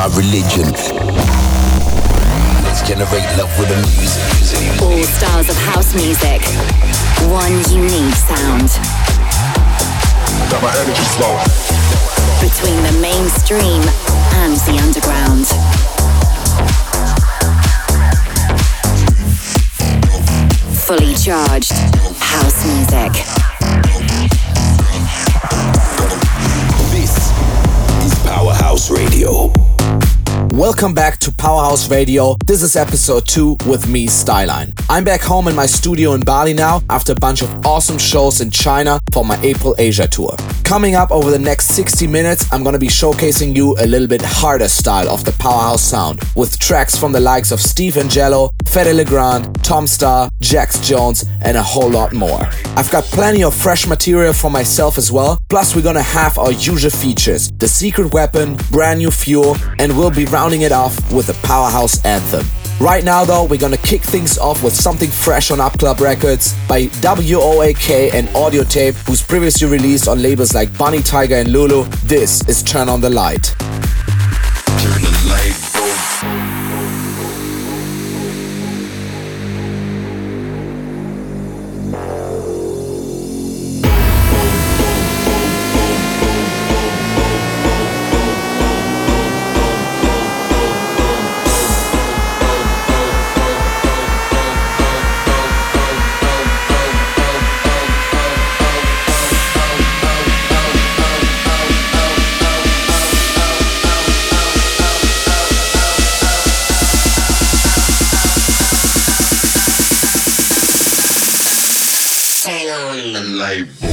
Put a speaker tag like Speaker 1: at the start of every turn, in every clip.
Speaker 1: my religion. Let's generate love with the music.
Speaker 2: All styles of house music. One unique sound.
Speaker 3: Got my energy flow.
Speaker 2: Between the mainstream and the underground. Fully charged house music.
Speaker 1: This is Powerhouse Radio.
Speaker 4: Welcome back to Powerhouse Radio. This is episode 2 with me, Styline. I'm back home in my studio in Bali now after a bunch of awesome shows in China for my April Asia tour. Coming up over the next 60 minutes, I'm gonna be showcasing you a little bit harder style of the Powerhouse sound with tracks from the likes of Steve Angello, Fedde Le Grand, Tom Staar, Jax Jones, and a whole lot more. I've got plenty of fresh material for myself as well, plus we're gonna have our usual features, the secret weapon, brand new fuel, and we'll be rounding it off with a Powerhouse anthem. Right now, though, we're gonna kick things off with something fresh on Up Club Records by WOAK and Audio Tape, who's previously released on labels like Bunny Tiger and Lulu. This is Turn on the Light.
Speaker 3: Turn the light Turn the light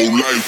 Speaker 5: whole
Speaker 4: life.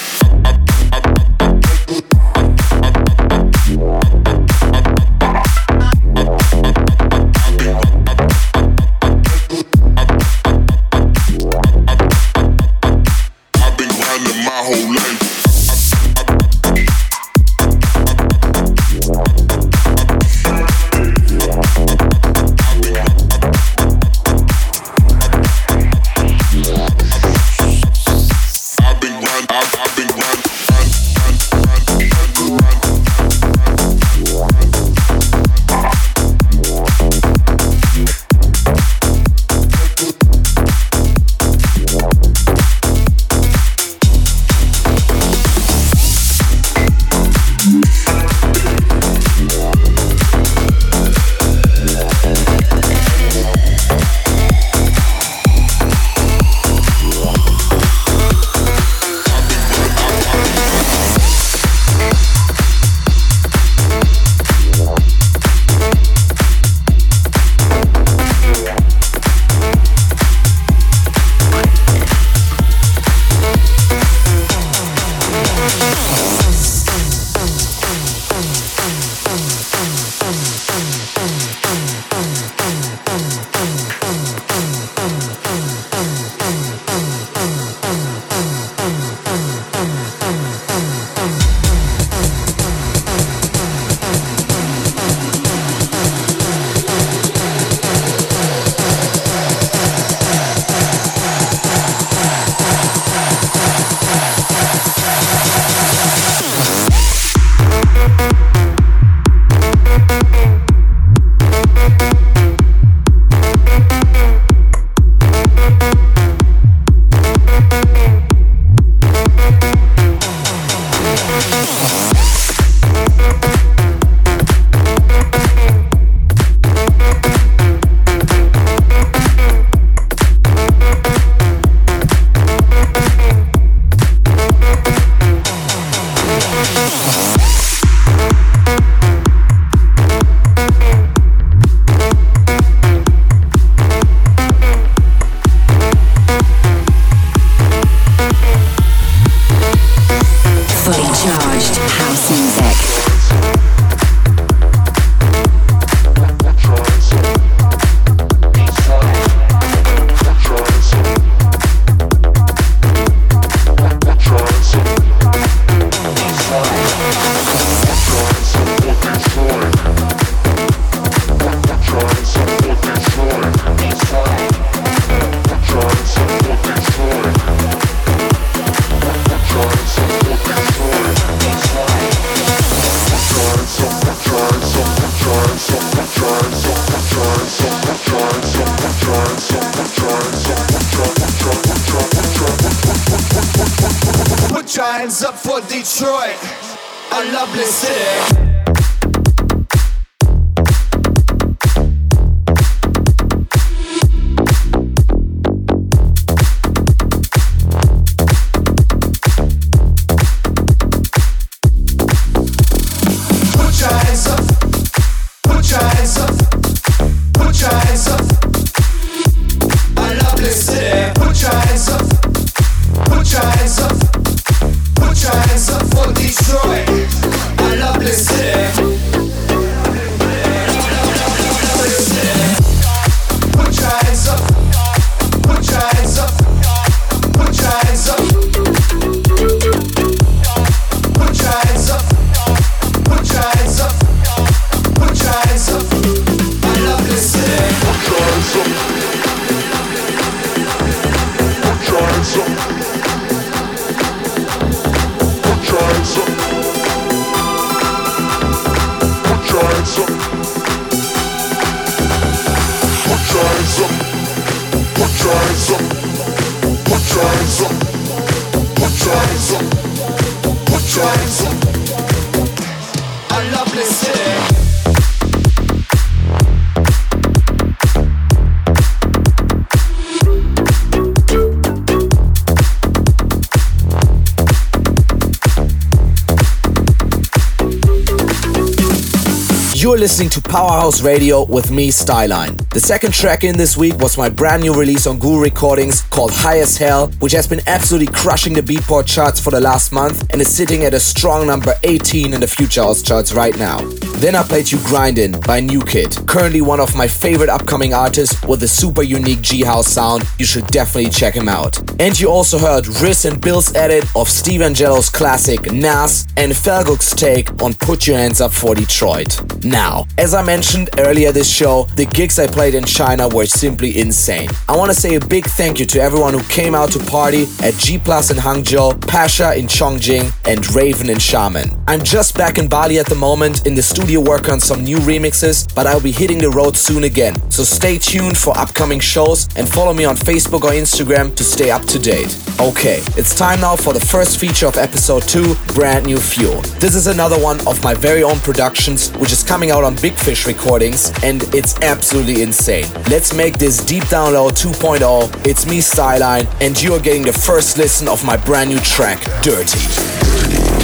Speaker 4: Listening to Powerhouse Radio with me, Styline. The second track in this week was my brand new release on Guru Recordings called High as Hell, which has been absolutely crushing the Beatport charts for the last month and is sitting at a strong number 18 in the Future House charts right now. Then I played you Grindin' by NuKid, currently one of my favorite upcoming artists with a super unique G House sound. You should definitely check him out. And you also heard Rhys and Bilis' edit of Steve Angello's classic Knas and Felguk's take on Put Your Hands Up for Detroit. Now, as I mentioned earlier this show, the gigs I played in China were simply insane. I want to say a big thank you to everyone who came out to party at G Plus in Hangzhou, Pasha in Chongqing, and Raven in Xiamen. I'm just back in Bali at the moment in the studio working on some new remixes, but I'll be hitting the road soon again. So stay tuned for upcoming shows and follow me on Facebook or Instagram to stay up to date. Okay, it's time now for the first feature of episode 2, Brand New Fuel. This is another one of my very own productions, which is coming out on Big Fish Recordings, and it's absolutely insane. Let's make this Deep Download 2.0. It's me, Styline, and you are getting the first listen of my brand new track, Dirty.
Speaker 2: brand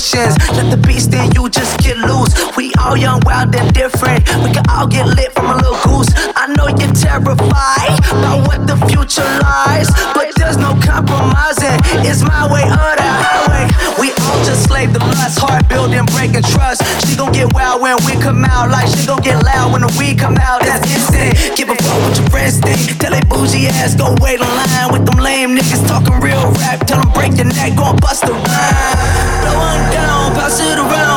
Speaker 6: restrictions. Let the beast in you just get loose. We all young, wild, and different. We can all get lit from a little goose. I know you're terrified about what the future lies, but there's no compromising. It's my way or the highway. We all just slave the lust, heart building, breaking trust. She gon' get wild when we come out, like she gon' get loud when the weed come out. That's instant. Give a fuck what your friends think. Tell they bougie ass go wait in line with them lame niggas talking real rap. Tell them break your neck, gon' bust the rhyme. Blow down, pass it around.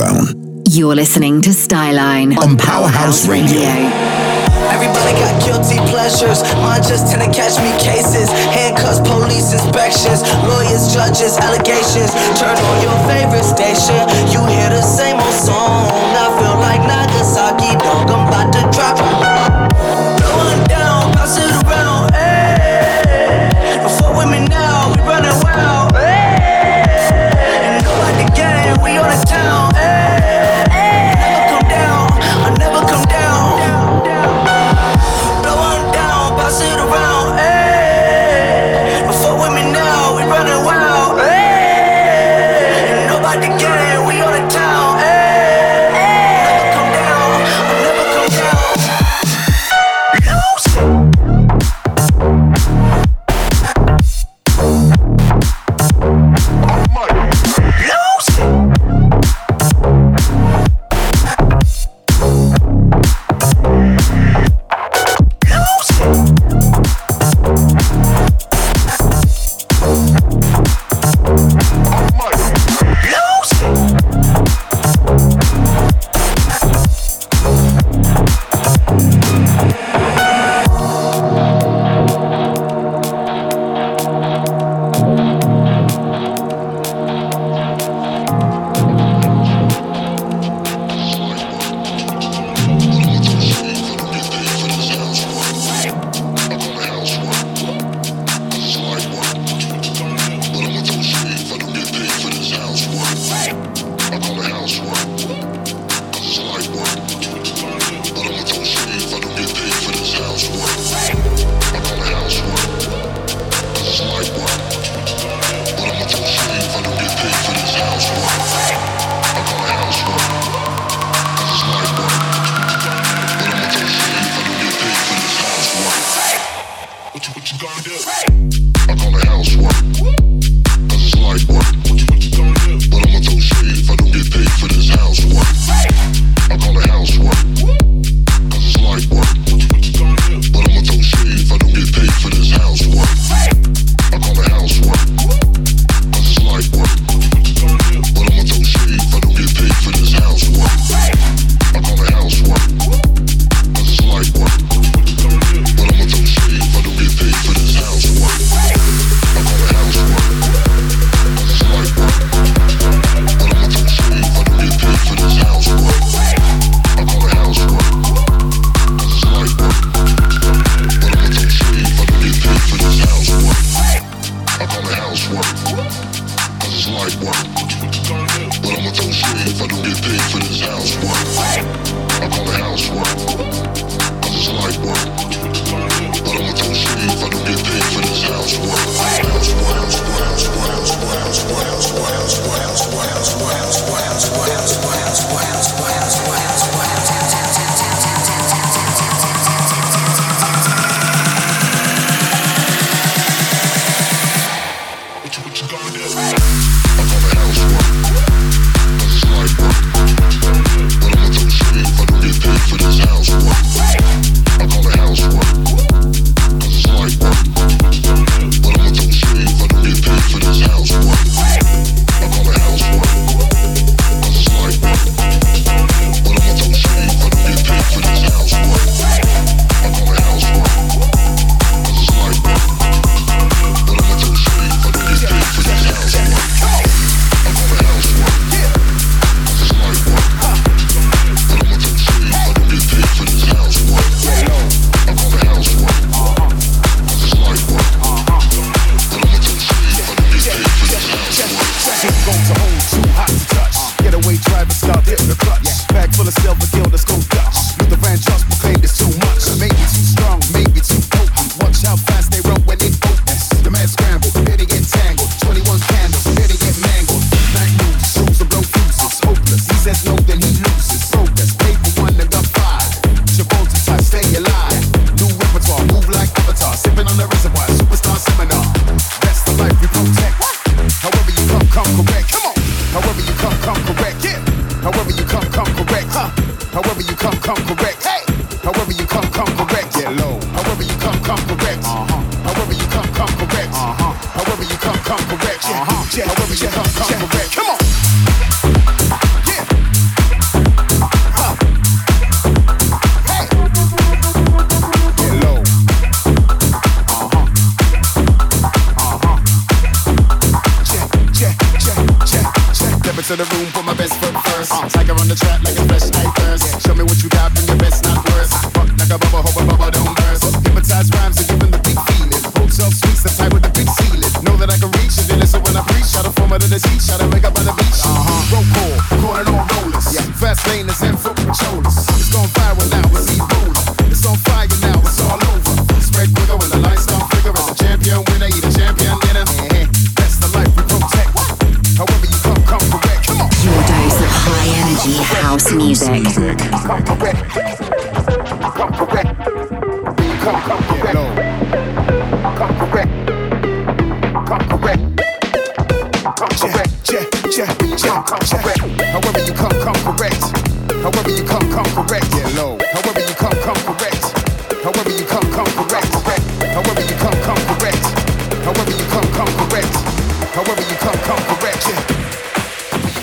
Speaker 2: Underground. You're listening to Styline
Speaker 1: On Powerhouse Radio.
Speaker 6: Everybody got guilty pleasures. Mine just tend to catch me cases. Handcuffs, police inspections, lawyers, judges, allegations. Turn on your favorite station. You hear the same old song. I feel like Nagasaki,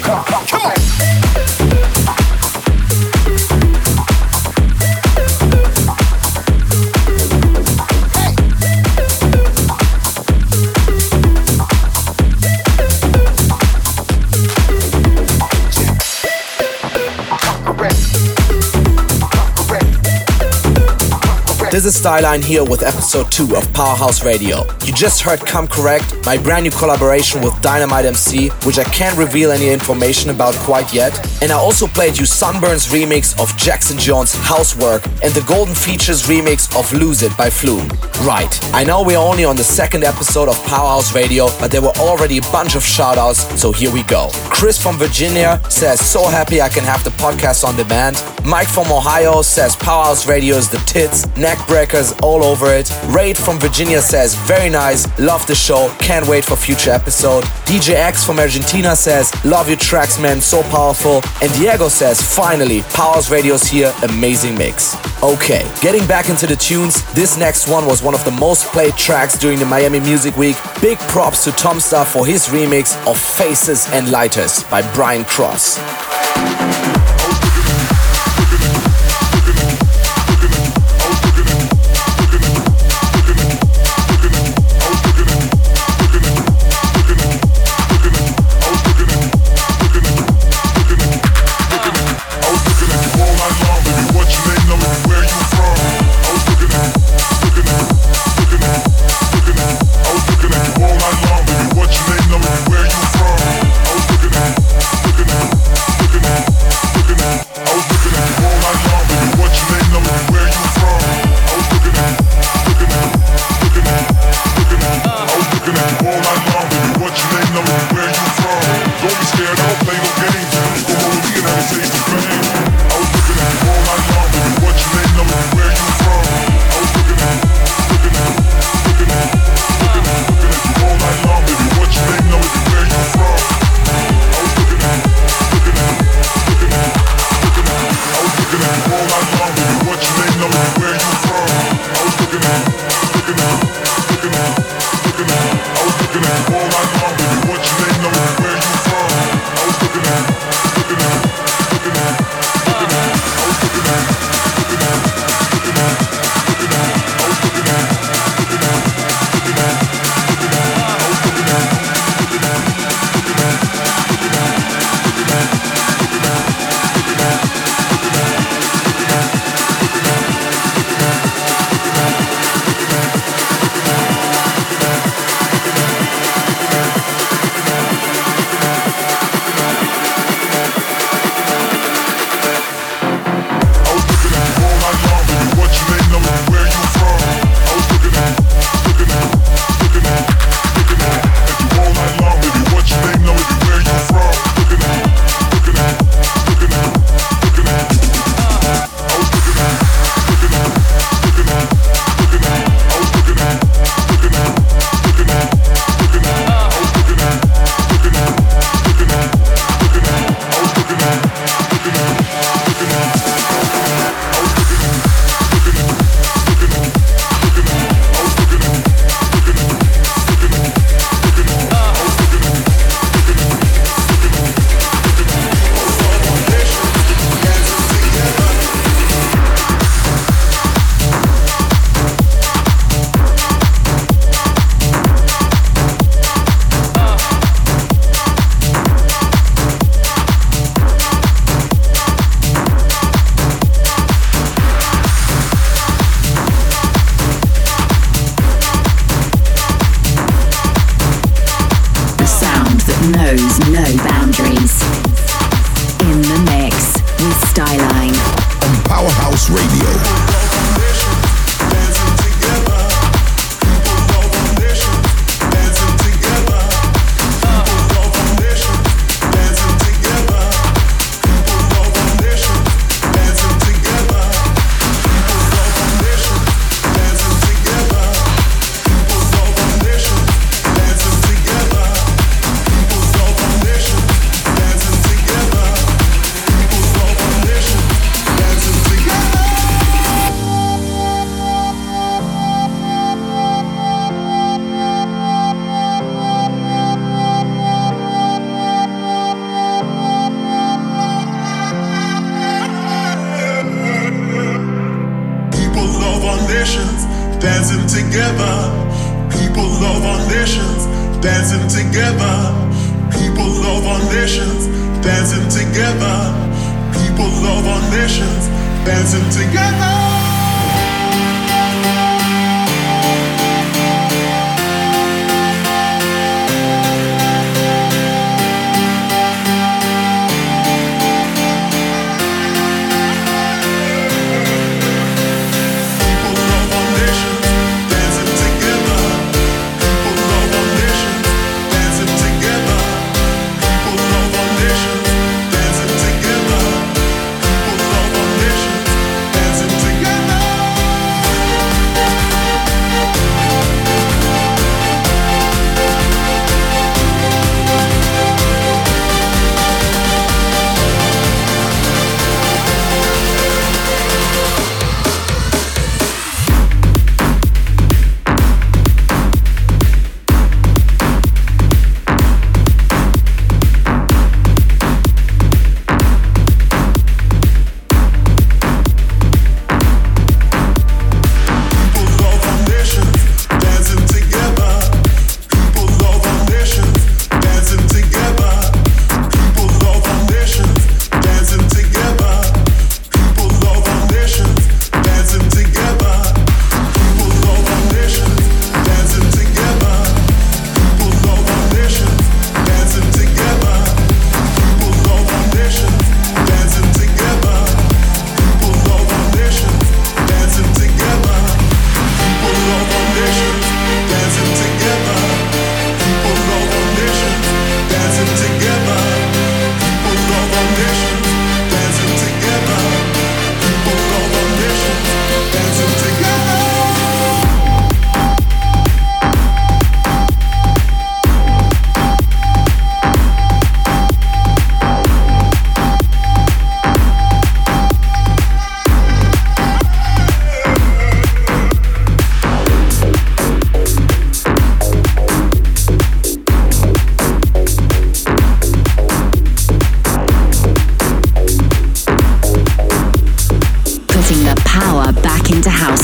Speaker 6: Come, come,
Speaker 7: come on.
Speaker 4: This is Styline here with episode 2 of Powerhouse Radio. You just heard Come Correct, my brand new collaboration with Dynamite MC, which I can't reveal any information about quite yet. And I also played you SNBRN's remix of Jax Jones' Housework and the Golden Features remix of Lose It by Flume. Right, I know we're only on the second episode of Powerhouse Radio, but there were already a bunch of shoutouts, so here we go. Chris from Virginia says, So happy I can have the podcast on demand. Mike from Ohio says, Powerhouse Radio is the tits, neck breakers all over it. Raid from Virginia says, Very nice, love the show, can't wait for future episode. DJ X from Argentina says, Love your tracks, man, so powerful. And Diego says, Finally, Powers Radio's here, amazing mix. Okay, getting back into the tunes, this next one was one of the most played tracks during the Miami Music Week. Big props to Tom Staar for his remix of Faces and Lighters by Brian Cross.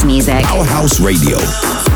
Speaker 8: Into house.
Speaker 1: Powerhouse Radio.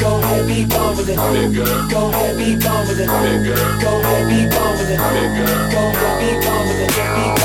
Speaker 9: Go ahead, be gone with it. Nigga. Go ahead, be gone with it. Nigga. Go ahead, be gone with it. Nigga. Go ahead, be gone with it.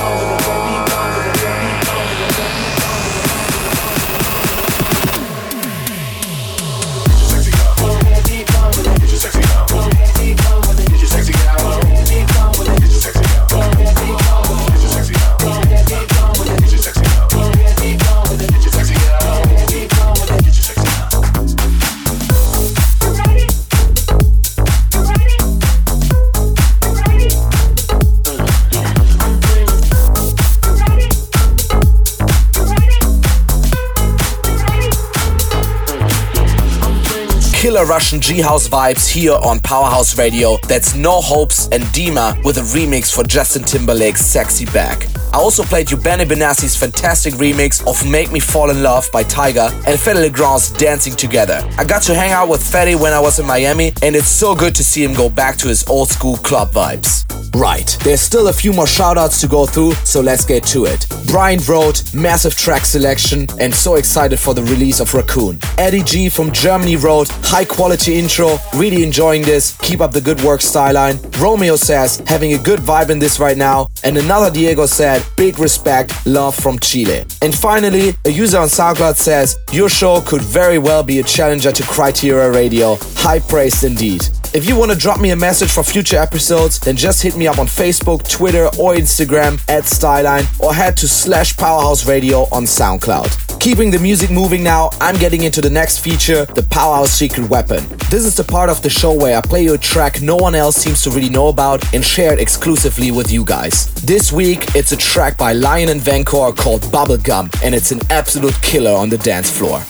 Speaker 4: Russian G House vibes here on Powerhouse Radio. That's No Hopes and Dima with a remix for Justin Timberlake's Sexy Back. I also played you Benny Benassi's fantastic remix of Make Me Fall in Love by Tiga and Fedde Le Grand's Dancing Together. I got to hang out with Fedde when I was in Miami, and it's so good to see him go back to his old school club vibes. Right, there's still a few more shoutouts to go through, so let's get to it. Brian wrote, massive track selection, and so excited for the release of Raccoon. Eddie G from Germany wrote, high quality intro, really enjoying this, keep up the good work, Styline. Romeo says, having a good vibe in this right now. And another Diego said, big respect, love from Chile. And finally, a user on SoundCloud says, your show could very well be a challenger to Criteria Radio. High praise indeed. If you want to drop me a message for future episodes, then just hit me up on Facebook, Twitter, or Instagram at Styline, or head to slash Powerhouse Radio on SoundCloud. Keeping the music moving now, I'm getting into the next feature, the Powerhouse Secret Weapon. This is the part of the show where I play you a track no one else seems to really know about and share it exclusively with you guys. This week, it's a track by Lion and Vencor called Bubblegum, and it's an absolute killer on the dance floor.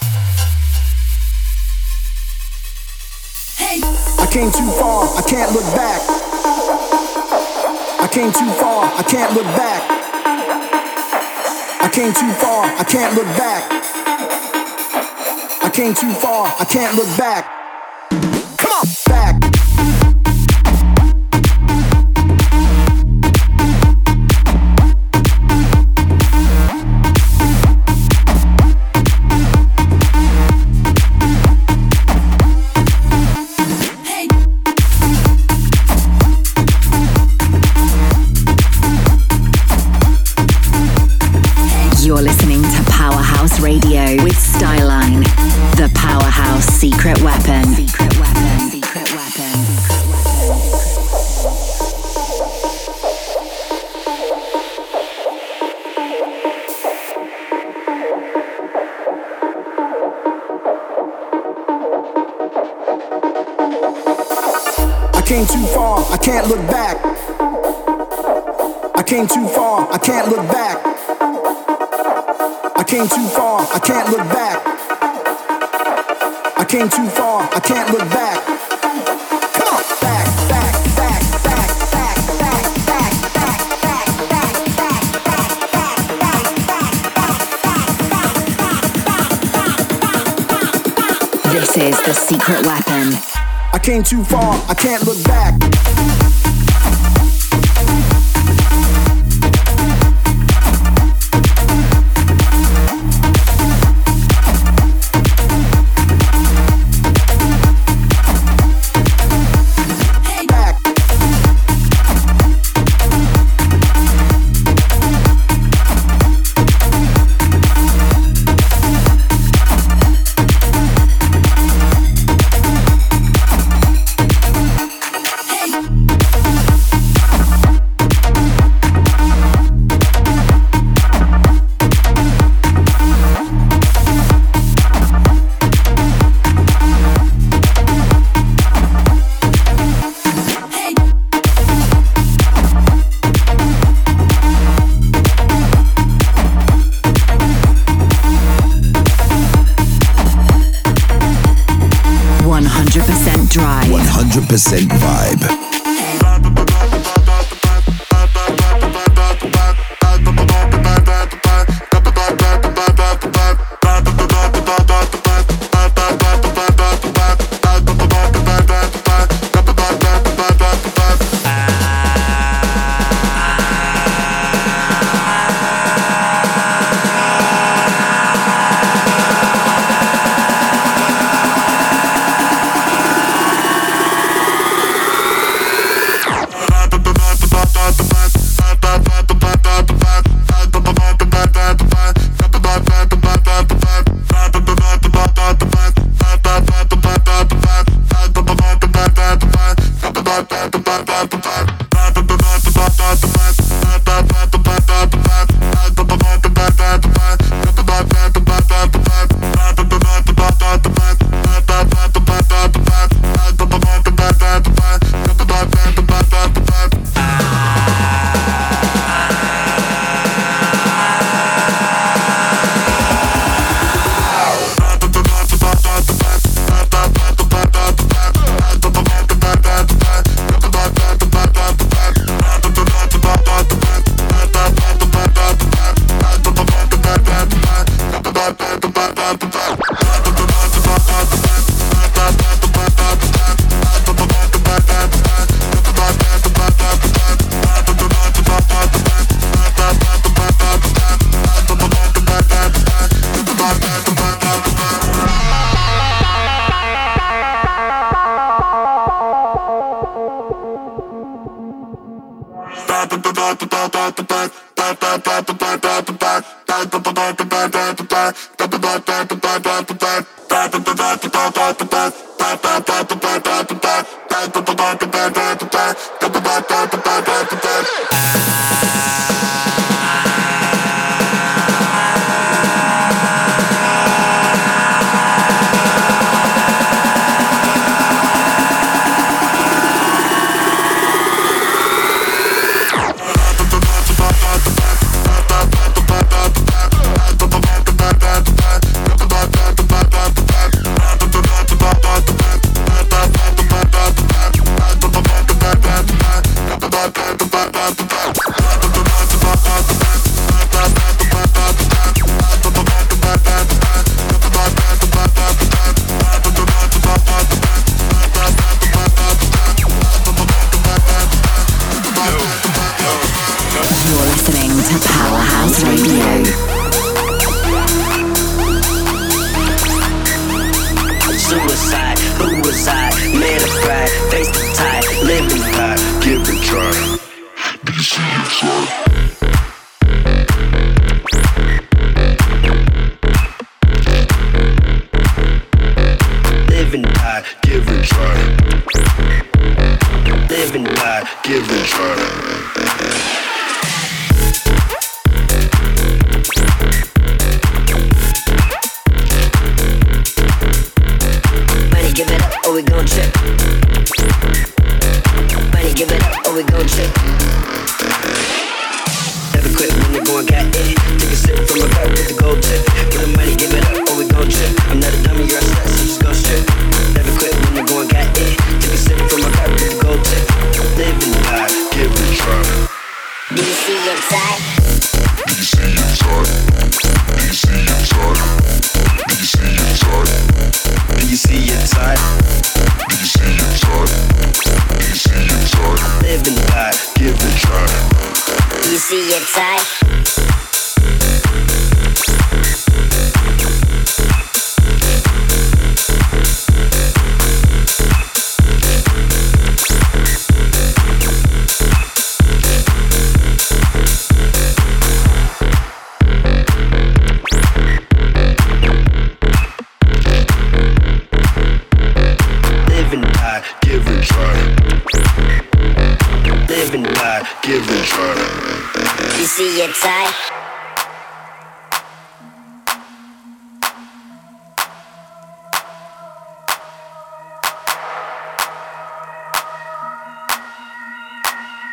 Speaker 10: Came too far, I can't look back. I came too far, I can't look back. I came too far, I can't look back. I came too far, I can't look back. Come on, back.
Speaker 2: Can't look back.
Speaker 10: I came too far, I can't look back. I came too far, I can't look back. This is the secret weapon. I came too far, I can't look. Back.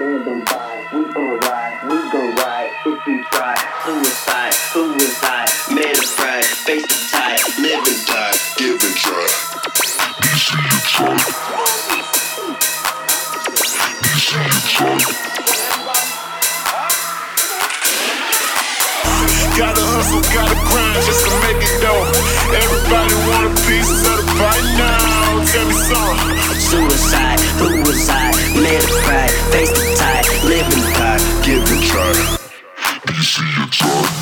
Speaker 10: stand by. We gon' ride, we gon' ride. If you try, suicide, suicide, metaphor, face the tide, live and die, give
Speaker 2: and try.
Speaker 11: See you try.
Speaker 12: Gotta hustle, gotta grind just to make it though. Everybody want a piece of
Speaker 2: the pie now
Speaker 10: tell me. Suicide, who was I? Made a pride, face
Speaker 2: the tide, living God,
Speaker 1: give it
Speaker 11: try. You see your
Speaker 4: try.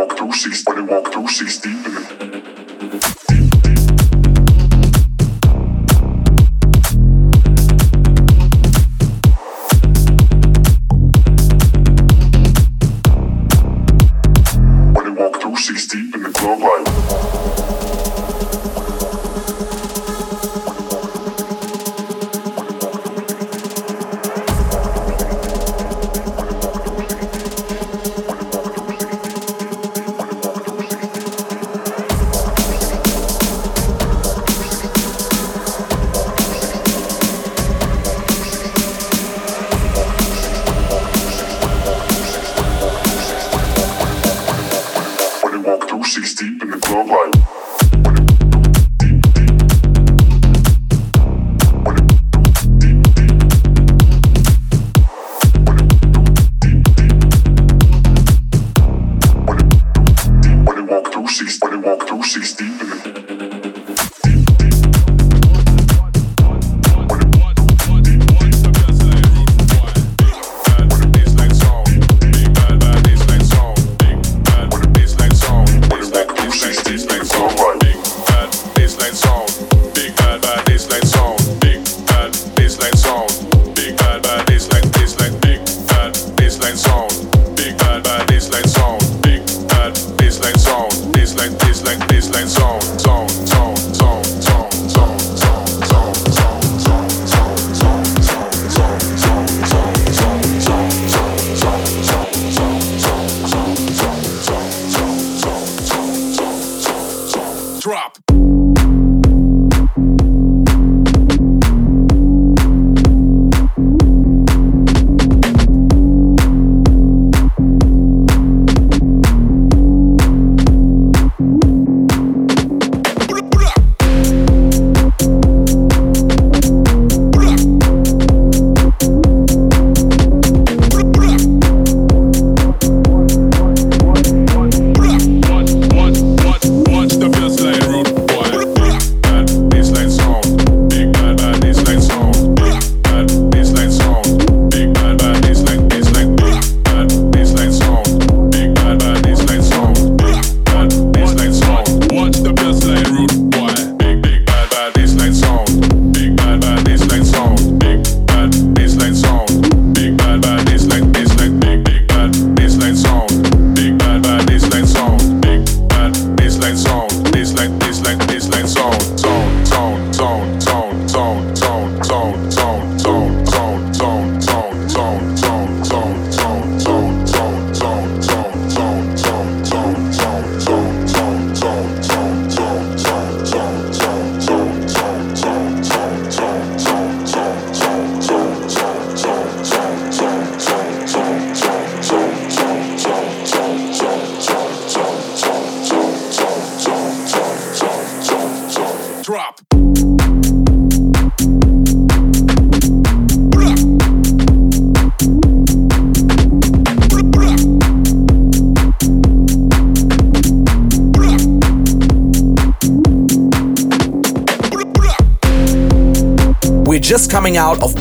Speaker 4: 41 through 6, 41 through 60.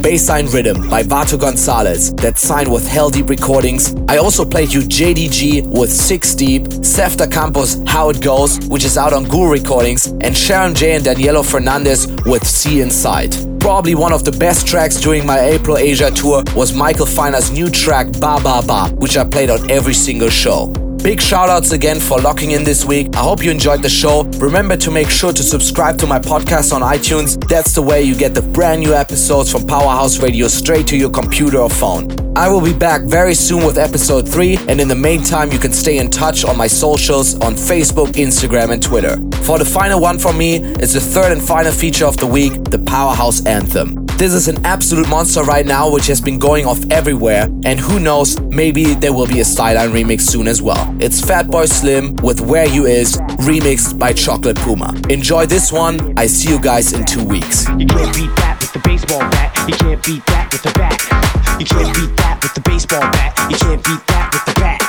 Speaker 4: Bassline Riddim by Vato Gonzalez that signed with Heldeep Recordings. I also played you JDG with Six Deep, Steff Da Campo's How It Goes, which is out on Guru Recordings, and Sharam Jey and Daniel Fernandes with See Inside. Probably one of the best tracks during my April Asia tour was Michael Feiner's new track Ba Ba Ba, which I played on every single show. Big shoutouts again for locking in this week. I hope you enjoyed the show. Remember to make sure to subscribe to my podcast on iTunes. That's the way you get the brand new episodes from Powerhouse Radio straight to your computer or phone. I will be back very soon with episode 3, and in the meantime, you can stay in touch on my socials on Facebook, Instagram, and Twitter. For the final one from me, it's the third and final feature of the week the Powerhouse Anthem. This is an absolute monster right now, which has been going off everywhere, and who knows, maybe there will be a Styline remix soon as well. It's Fatboy Slim with Where U Iz, remixed by Chocolate Puma. Enjoy this one, I see you guys in two weeks.
Speaker 13: You can't beat that with the baseball bat, you can't beat that with the bat. You can't beat that with the baseball bat, you can't beat that with the bat.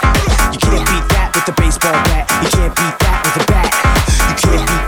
Speaker 13: You can't beat that with the baseball bat, you can't beat that with the bat. You can't beat